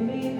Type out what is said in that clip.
Give me